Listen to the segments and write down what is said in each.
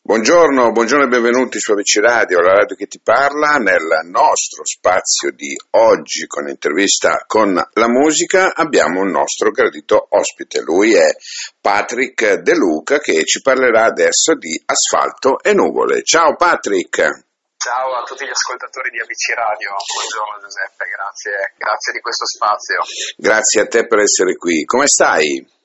Buongiorno, buongiorno e benvenuti su Amici Radio, la radio che ti parla, nel nostro spazio di oggi con intervista con la musica abbiamo un nostro gradito ospite, lui è Patrick De Luca che ci parlerà adesso di asfalto e nuvole. Ciao Patrick! Ciao a tutti gli ascoltatori di ABC Radio, buongiorno Giuseppe, grazie, grazie di questo spazio. Grazie a te per essere qui, come stai?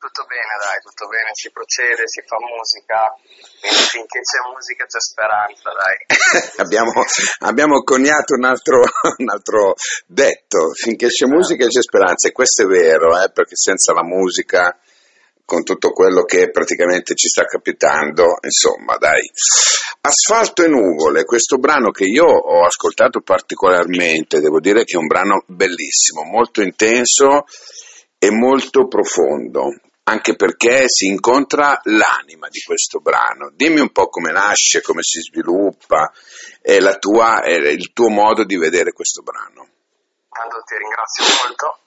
Tutto bene, dai, tutto bene, si procede, si fa musica, quindi finché c'è musica c'è speranza, dai. abbiamo, abbiamo, coniato un altro, un altro, detto, finché c'è musica c'è speranza, e questo è vero, eh, perché senza la musica, con tutto quello che praticamente ci sta capitando, insomma, dai. Asfalto e nuvole, questo brano che io ho ascoltato particolarmente, devo dire che è un brano bellissimo, molto intenso e molto profondo anche perché si incontra l'anima di questo brano. Dimmi un po' come nasce, come si sviluppa, tua, il tuo modo di vedere questo brano. Intanto ti ringrazio molto.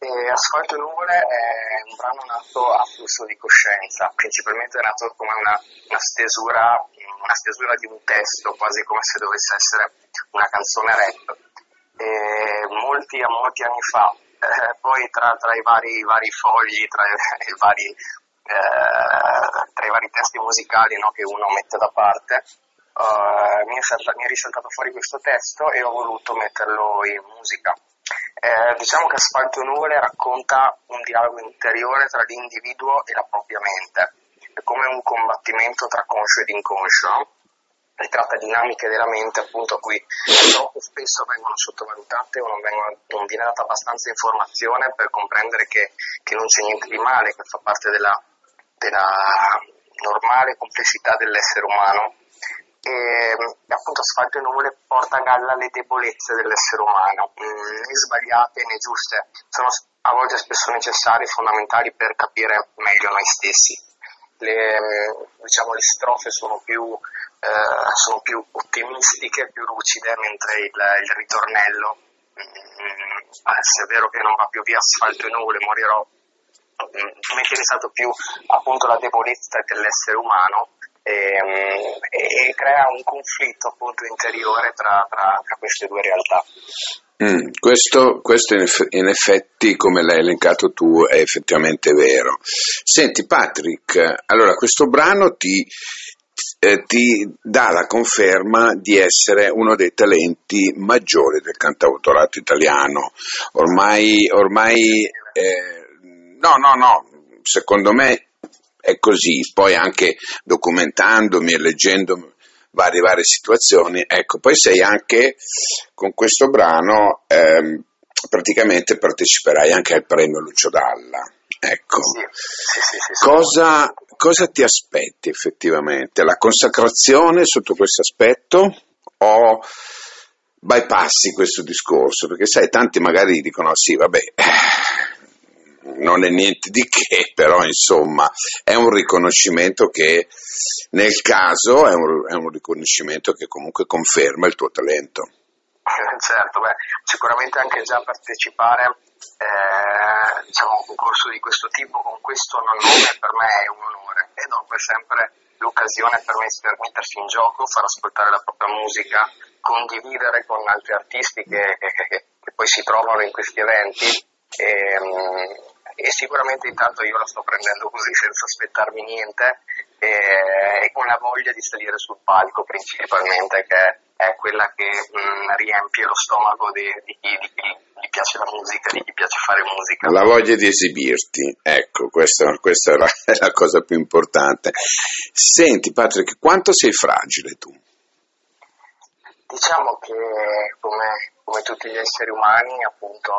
E Asfalto e nuvole è un brano nato a flusso di coscienza, principalmente è nato come una, una, stesura, una stesura di un testo, quasi come se dovesse essere una canzone rap. E molti, molti anni fa eh, poi tra, tra, i vari, vari fogli, tra i vari, eh, tra i vari testi musicali no, che uno mette da parte, uh, mi, è saltato, mi, è risaltato fuori questo testo e ho voluto metterlo in musica. Eh, diciamo che Asfalto Nuvole racconta un dialogo interiore tra l'individuo e la propria mente, è come un combattimento tra conscio ed inconscio ritratta dinamiche della mente appunto a cui troppo spesso vengono sottovalutate o non, vengono, non viene data abbastanza informazione per comprendere che, che, non c'è niente di male, che fa parte della, della normale complessità dell'essere umano. E appunto Asfalto e Nuvole porta a galla le debolezze dell'essere umano, mm, né sbagliate né giuste, sono a volte spesso necessarie e fondamentali per capire meglio noi stessi. Le, diciamo, le strofe sono più eh, sono più ottimistiche, più lucide, mentre il, il ritornello, mh, mm, eh, se è vero che non va più via asfalto e nuvole, morirò, mh, mm, mi è interessato più appunto la debolezza dell'essere umano e, mh, e, crea un conflitto appunto interiore tra, tra, tra queste due realtà. Mm, questo, questo in, effetti, come l'hai elencato tu, è effettivamente vero. Senti Patrick, allora questo brano ti, eh, ti dà la conferma di essere uno dei talenti maggiori del cantautorato italiano. Ormai, ormai eh, no, no, no, secondo me è così, poi anche documentandomi e leggendo varie, varie situazioni, ecco, poi sei anche con questo brano, eh, praticamente parteciperai anche al premio Lucio Dalla. Ecco, sì, sì, sì, cosa, cosa ti aspetti effettivamente? La consacrazione sotto questo aspetto o bypassi questo discorso? Perché sai, tanti magari dicono sì, vabbè, non è niente di che, però insomma è un riconoscimento che nel caso è un, è un riconoscimento che comunque conferma il tuo talento. Certo, beh, sicuramente anche già partecipare eh, diciamo, un concorso di questo tipo con questo nome per me è un onore. E dopo è sempre l'occasione per me per mettersi in gioco, far ascoltare la propria musica, condividere con altri artisti che, che, che poi si trovano in questi eventi. E, e, sicuramente intanto io la sto prendendo così senza aspettarmi niente e, e con la voglia di salire sul palco principalmente che è quella che mh, riempie lo stomaco di, di, di, di chi gli piace la musica, di chi piace fare musica. La voglia di esibirti, ecco, questa, questa è, la, è, la, cosa più importante. Senti Patrick, quanto sei fragile tu? Diciamo che come, come tutti gli esseri umani appunto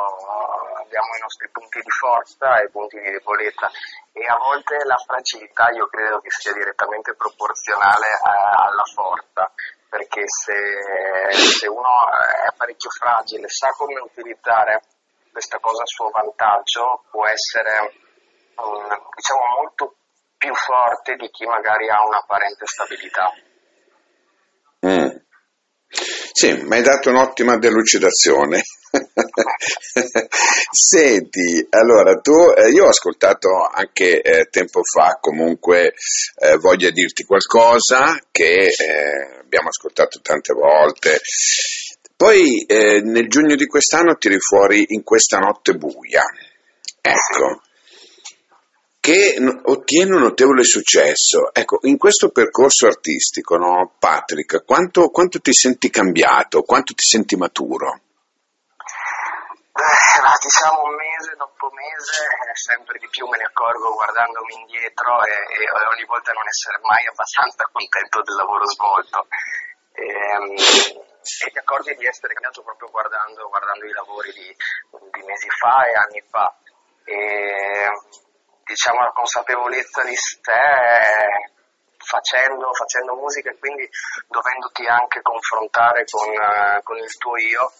abbiamo i nostri punti di forza e i punti di debolezza e a volte la fragilità io credo che sia direttamente proporzionale alla forza perché se, se uno è parecchio fragile, sa come utilizzare questa cosa a suo vantaggio, può essere diciamo molto più forte di chi magari ha un'apparente stabilità. Mm. Sì, mi hai dato un'ottima delucidazione. Senti, allora tu, eh, io ho ascoltato anche eh, tempo fa, comunque eh, voglio dirti qualcosa che eh, abbiamo ascoltato tante volte. Poi eh, nel giugno di quest'anno tiri fuori in questa notte buia. Ecco, che ottiene un notevole successo. Ecco, in questo percorso artistico, no, Patrick, quanto, quanto ti senti cambiato, quanto ti senti maturo? Eh, diciamo mese dopo mese, eh, sempre di più me ne accorgo guardandomi indietro e, e ogni volta non essere mai abbastanza contento del lavoro svolto. E, ehm, e ti accorgi di essere cambiato proprio guardando, guardando i lavori di, di, mesi fa e anni fa. E, diciamo la consapevolezza di sé facendo, facendo musica e quindi dovendoti anche confrontare con, uh, con, il tuo io,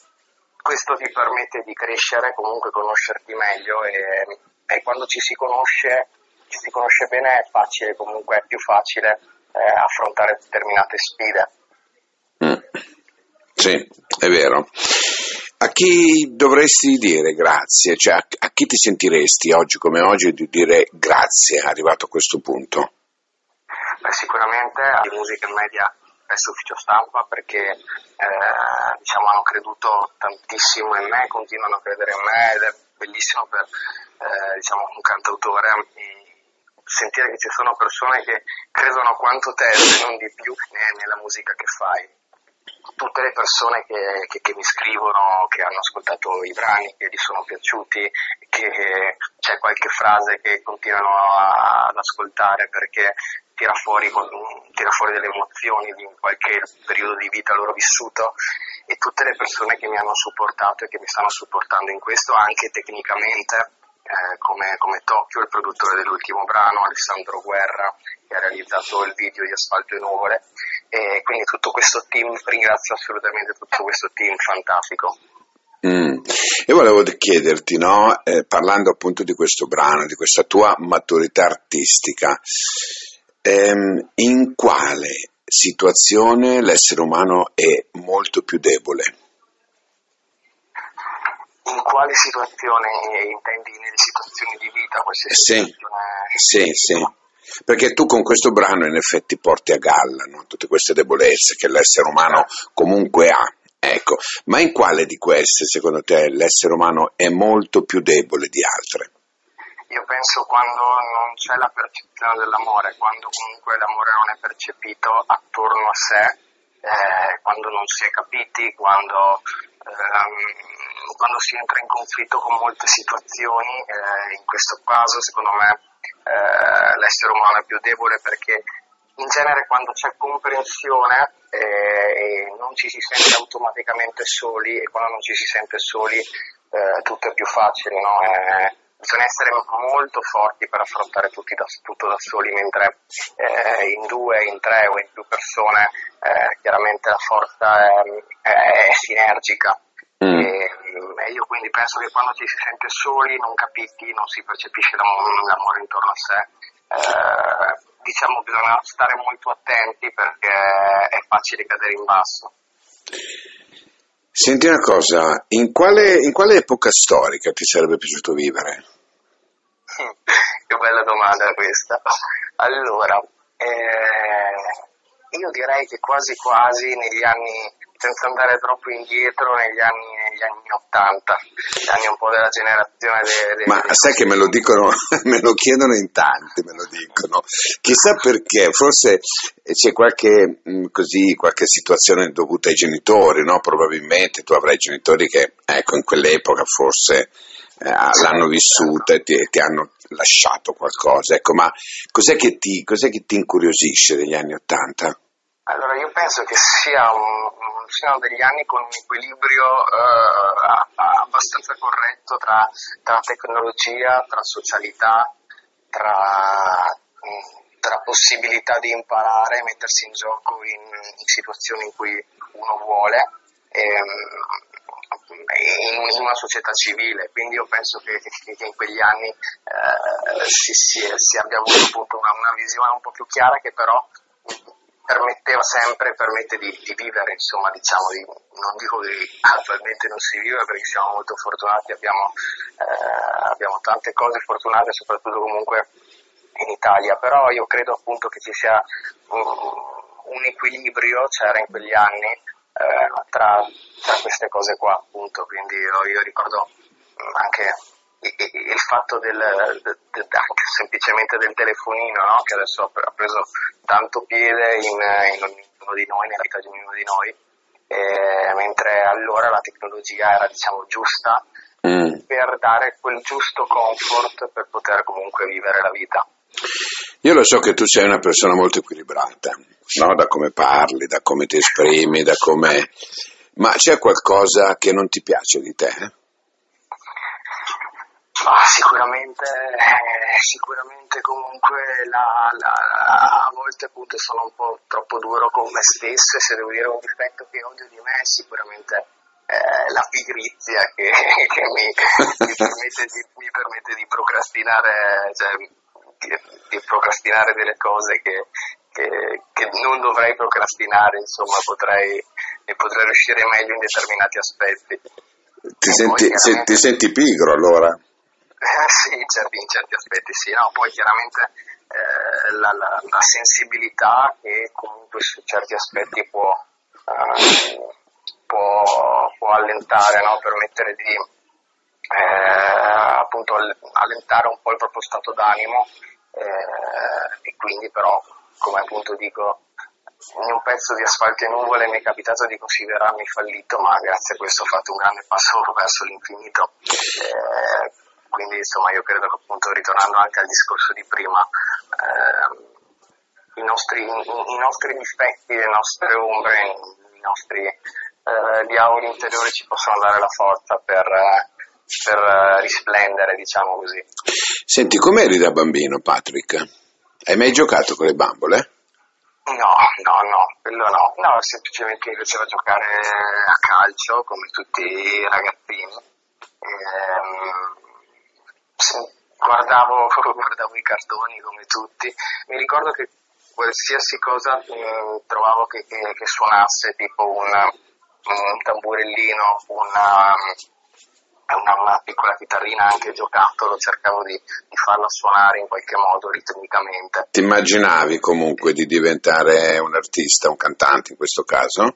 questo ti permette di crescere, comunque conoscerti meglio e, e quando ci si conosce, ci si conosce bene è facile, comunque è più facile eh, affrontare determinate sfide. Mm. Sì, è vero. A chi dovresti dire grazie? Cioè, a, chi ti sentiresti oggi come oggi di dire grazie arrivato a questo punto? Beh, sicuramente a Musica Media presso Ufficio Stampa perché eh, diciamo, hanno creduto tantissimo in me, continuano a credere in me ed è bellissimo per eh, diciamo, un cantautore sentire che ci sono persone che credono quanto te, se non di più, nella musica che fai. Tutte le persone che, che, che, mi scrivono, che hanno ascoltato i brani, che gli sono piaciuti, che c'è qualche frase che continuano a, ad ascoltare perché tira fuori, tira fuori delle emozioni di qualche periodo di vita loro vissuto e tutte le persone che mi hanno supportato e che mi stanno supportando in questo anche tecnicamente eh, come, come, Tokyo, il produttore dell'ultimo brano, Alessandro Guerra, che ha realizzato il video di Asfalto e Nuvole. E quindi tutto questo team, ringrazio assolutamente tutto questo team fantastico. Mm. Io volevo chiederti, no, eh, parlando appunto di questo brano, di questa tua maturità artistica, ehm, in quale situazione l'essere umano è molto più debole? in quale situazione intendi nelle situazioni di vita queste sì, sì, sì. Perché tu con questo brano in effetti porti a galla no? tutte queste debolezze che l'essere umano comunque ha. Ecco, ma in quale di queste secondo te l'essere umano è molto più debole di altre? Io penso quando non c'è la percezione dell'amore, quando comunque l'amore non è percepito attorno a sé, eh, quando non si è capiti, quando ehm, quando si entra in conflitto con molte situazioni, eh, in questo caso secondo me eh, l'essere umano è più debole perché in genere quando c'è comprensione eh, non ci si sente automaticamente soli e quando non ci si sente soli eh, tutto è più facile, no? Eh, bisogna essere molto forti per affrontare da, tutto da soli, mentre eh, in due, in tre o in più persone chiaramente la forza è, è, è sinergica. Mm. E, e, io quindi penso che quando ci si sente soli, non capiti, non si percepisce l'amore intorno a sé, eh, diciamo bisogna stare molto attenti perché è facile cadere in basso. Senti una cosa, in quale, in quale epoca storica ti sarebbe piaciuto vivere? che bella domanda questa. Allora, eh, io direi che quasi quasi negli anni senza andare troppo indietro negli anni, negli anni 80, gli anni un po' della generazione dei... Ma dei... sai che me lo dicono, me lo chiedono in tanti, me lo dicono. Chissà perché, forse c'è qualche, mm, così, qualche situazione dovuta ai genitori, no? Probabilmente tu avrai genitori che, ecco, in quell'epoca forse eh, l'hanno vissuta e ti, ti, hanno lasciato qualcosa. Ecco, ma cos'è che ti, cos'è che ti incuriosisce degli anni Ottanta? Allora, io penso che sia siano degli anni con un equilibrio eh, abbastanza corretto tra, tra, tecnologia, tra socialità, tra, tra, possibilità di imparare, mettersi in gioco in, in situazioni in cui uno vuole. Ehm, in una società civile, quindi io penso che, che in quegli anni eh, si, si, si, abbia avuto una, una, visione un po' più chiara che però permetteva sempre, permette di, di vivere, insomma, diciamo, di, non dico che attualmente non si vive perché siamo molto fortunati, abbiamo, eh, abbiamo tante cose fortunate, soprattutto comunque in Italia, però io credo appunto che ci sia un, un equilibrio, c'era in quegli anni, eh, tra, tra, queste cose qua, appunto, quindi io, io ricordo anche il fatto del, del, anche semplicemente del telefonino no? che adesso ha preso tanto piede in, in, ognuno di noi, nella vita di ognuno di noi, eh, mentre allora la tecnologia era diciamo giusta mm. per dare quel giusto comfort per poter comunque vivere la vita. Io lo so che tu sei una persona molto equilibrata, no? da come parli, da come ti esprimi, da come... ma c'è qualcosa che non ti piace di te? Ah, sicuramente, eh, sicuramente comunque la, la, a volte appunto sono un po' troppo duro con me stesso e se devo dire un difetto che odio di me è sicuramente eh, la pigrizia che, che mi, mi, permette di, mi, permette di, procrastinare, cioè, di, di procrastinare delle cose che, che, che, non dovrei procrastinare, insomma potrei, potrei riuscire meglio in determinati aspetti. Ti, senti, se, ti senti pigro allora? Eh, sì, in certi, in certi, aspetti sì, no? poi chiaramente eh, la, la, la, sensibilità che comunque su certi aspetti può, eh, può, può allentare, no? permettere di eh, appunto allentare un po' il proprio stato d'animo eh, e quindi però, come appunto dico, in un pezzo di asfalto e nuvole mi è capitato di considerarmi fallito, ma grazie a questo ho fatto un grande passo verso l'infinito. Eh, quindi insomma io credo che appunto ritornando anche al discorso di prima, eh, i, nostri, i, nostri, difetti, le nostre ombre, i nostri eh, diavoli interiori ci possono dare la forza per, per risplendere, diciamo così. Senti, com'eri da bambino Patrick? Hai mai giocato con le bambole? No, no, no, quello no, no, semplicemente mi piaceva giocare a calcio come tutti i ragazzini. Ehm, guardavo, guardavo i cartoni come tutti, mi ricordo che qualsiasi cosa mm, trovavo che, che, che, suonasse, tipo una, un tamburellino, una, una, una, piccola chitarrina anche giocattolo, cercavo di, di, farla suonare in qualche modo ritmicamente. Ti immaginavi comunque di diventare un artista, un cantante in questo caso?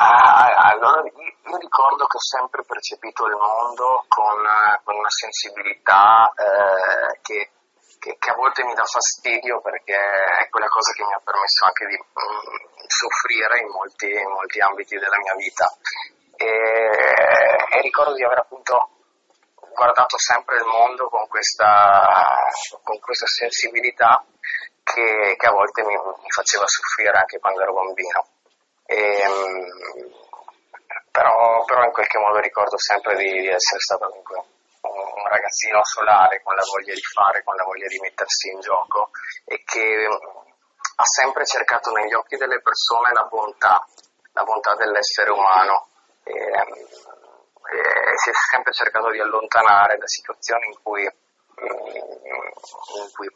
Ah, allora io ricordo che ho sempre percepito il mondo con, con una sensibilità eh, che, che, che, a volte mi dà fastidio perché è quella cosa che mi ha permesso anche di mm, soffrire in molti, in molti, ambiti della mia vita. E, e, ricordo di aver appunto guardato sempre il mondo con questa, con questa sensibilità che, che, a volte mi, mi faceva soffrire anche quando ero bambino. E, ehm, però, però, in qualche modo ricordo sempre di, di essere stato comunque un, ragazzino solare con la voglia di fare, con la voglia di mettersi in gioco e che ha sempre cercato negli occhi delle persone la bontà, la bontà dell'essere umano. E, e si è sempre cercato di allontanare da situazioni in cui in cui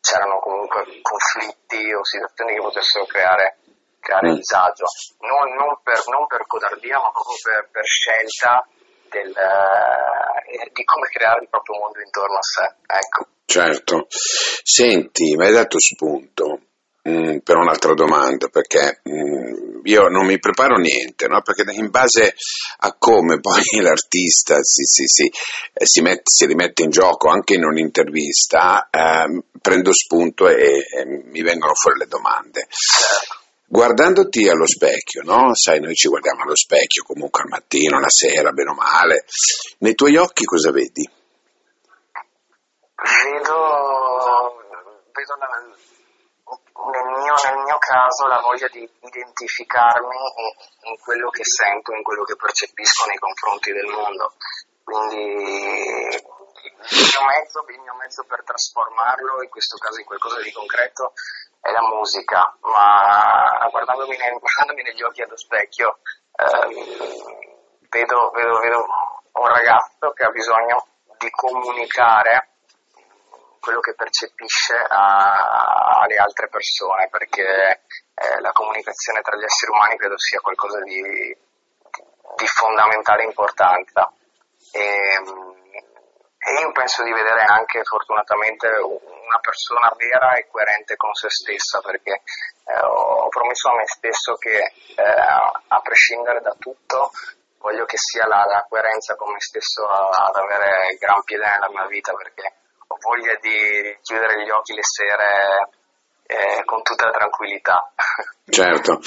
c'erano comunque conflitti o situazioni che potessero creare creare disagio, non, non, per, non, per, codardia ma proprio per, per scelta del, eh, di come creare il proprio mondo intorno a sé. Ecco. Certo. Senti, mi hai dato spunto mh, mm, per un'altra domanda, perché mh, mm, io non mi preparo niente, no? perché in base a come poi l'artista si, si, si, eh, si, mette, si rimette in gioco anche in un'intervista, eh, prendo spunto e, e, mi vengono fuori le domande. Certo. Guardandoti allo specchio, no? Sai, noi ci guardiamo allo specchio comunque al mattino, la sera, bene o male. Nei tuoi occhi cosa vedi? Vedo, vedo la, nel, mio, nel, mio, caso la voglia di identificarmi in, in, quello che sento, in quello che percepisco nei confronti del mondo. Quindi il mio mezzo, il mio mezzo per trasformarlo, in questo caso in qualcosa di concreto, è la musica, ma guardandomi, nel, guardandomi negli occhi allo specchio ehm, vedo, vedo, vedo un ragazzo che ha bisogno di comunicare quello che percepisce a, alle altre persone, perché eh, la comunicazione tra gli esseri umani credo sia qualcosa di, di fondamentale importanza. E, e io penso di vedere anche fortunatamente una persona vera e coerente con se stessa perché eh, ho promesso a me stesso che eh, a prescindere da tutto voglio che sia la, la coerenza con me stesso ad avere gran piede nella mia vita perché ho voglia di chiudere gli occhi le sere eh, con tutta la tranquillità. Certo,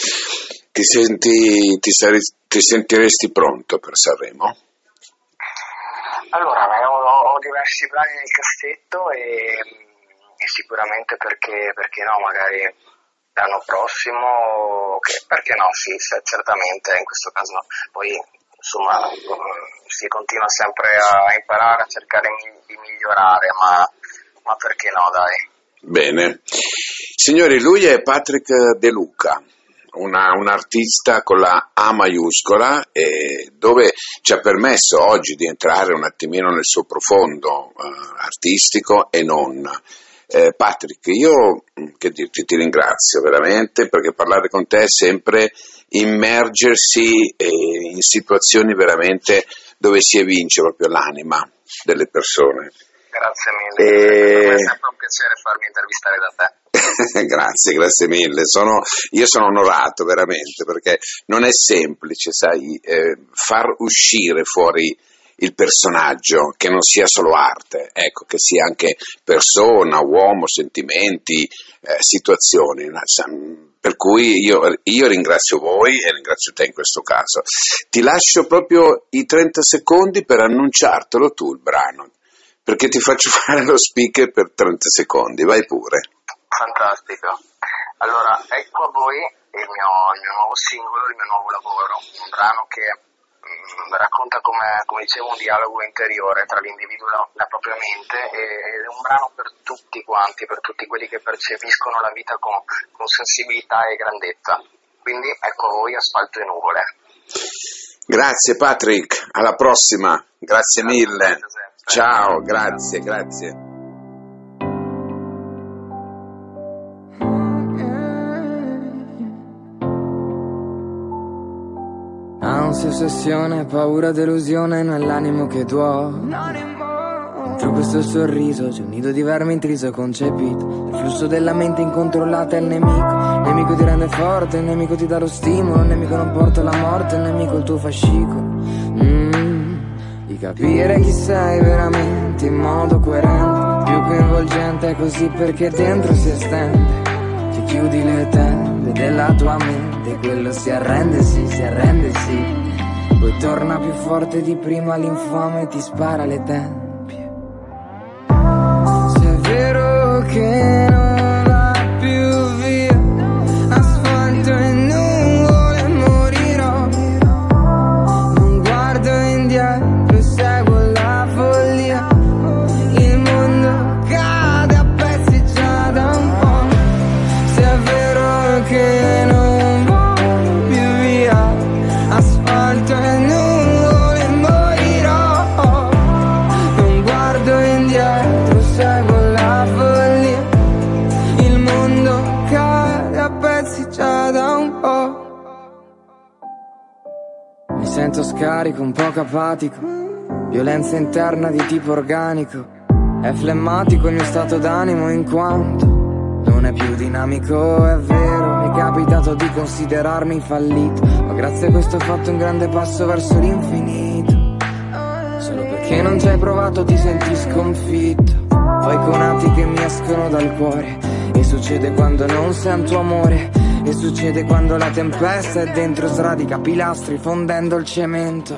ti, senti, ti, sari, ti sentiresti pronto per Sanremo? Allora, ho, ho, diversi brani nel cassetto e, e sicuramente perché, perché, no, magari l'anno prossimo, che, perché no, sì, certamente in questo caso poi insomma si continua sempre a imparare, a cercare di migliorare, ma, ma perché no dai. Bene. Signori, lui è Patrick De Luca, una, un artista con la A maiuscola eh, dove ci ha permesso oggi di entrare un attimino nel suo profondo eh, artistico e non. Eh, Patrick, io che dirti, ti ringrazio veramente perché parlare con te è sempre immergersi eh, in situazioni veramente dove si evince proprio l'anima delle persone. Grazie mille, e... è sempre un piacere farmi intervistare da te. grazie, grazie mille. Sono, io sono onorato veramente perché non è semplice, sai, eh, far uscire fuori il personaggio, che non sia solo arte, ecco, che sia anche persona, uomo, sentimenti, eh, situazioni. Per cui io, io, ringrazio voi e ringrazio te in questo caso. Ti lascio proprio i 30 secondi per annunciartelo tu il brano, perché ti faccio fare lo speaker per 30 secondi, vai pure. Fantastico. Allora, ecco a voi il mio, il mio nuovo singolo, il mio nuovo lavoro, un brano che Mm, racconta come, come, dicevo un dialogo interiore tra l'individuo e la, la, propria mente ed è un brano per tutti quanti, per tutti quelli che percepiscono la vita con, con sensibilità e grandezza. Quindi ecco a voi asfalto e nuvole. Grazie Patrick, alla prossima, grazie, grazie mille. Ciao, grazie, grazie. Ansia, ossessione, paura, delusione nell'animo che duole Dentro questo sorriso c'è un nido di verme intriso concepito. Il flusso della mente incontrollata è il nemico. Il nemico ti rende forte, il nemico ti dà lo stimolo. Il nemico non porta la morte, il nemico il tuo fascicolo. Mm, Di capire chi sei veramente in modo coerente. Più coinvolgente è così perché dentro si estende. Ti chiudi le tende della tua mente Quello si arrende, sì, si arrende, sì. Poi torna più forte di prima l'infame ti spara le tempie sento scarico, un po' capatico Violenza interna di tipo organico. È flemmatico il mio stato d'animo in quanto Non è più dinamico, è vero. Mi è capitato di considerarmi fallito. Ma grazie a questo ho fatto un grande passo verso l'infinito. Solo perché non ci hai provato ti senti sconfitto. Poi conati che mi escono dal cuore. E succede quando non sento amore e succede quando la tempesta è dentro sradica pilastri fondendo il cemento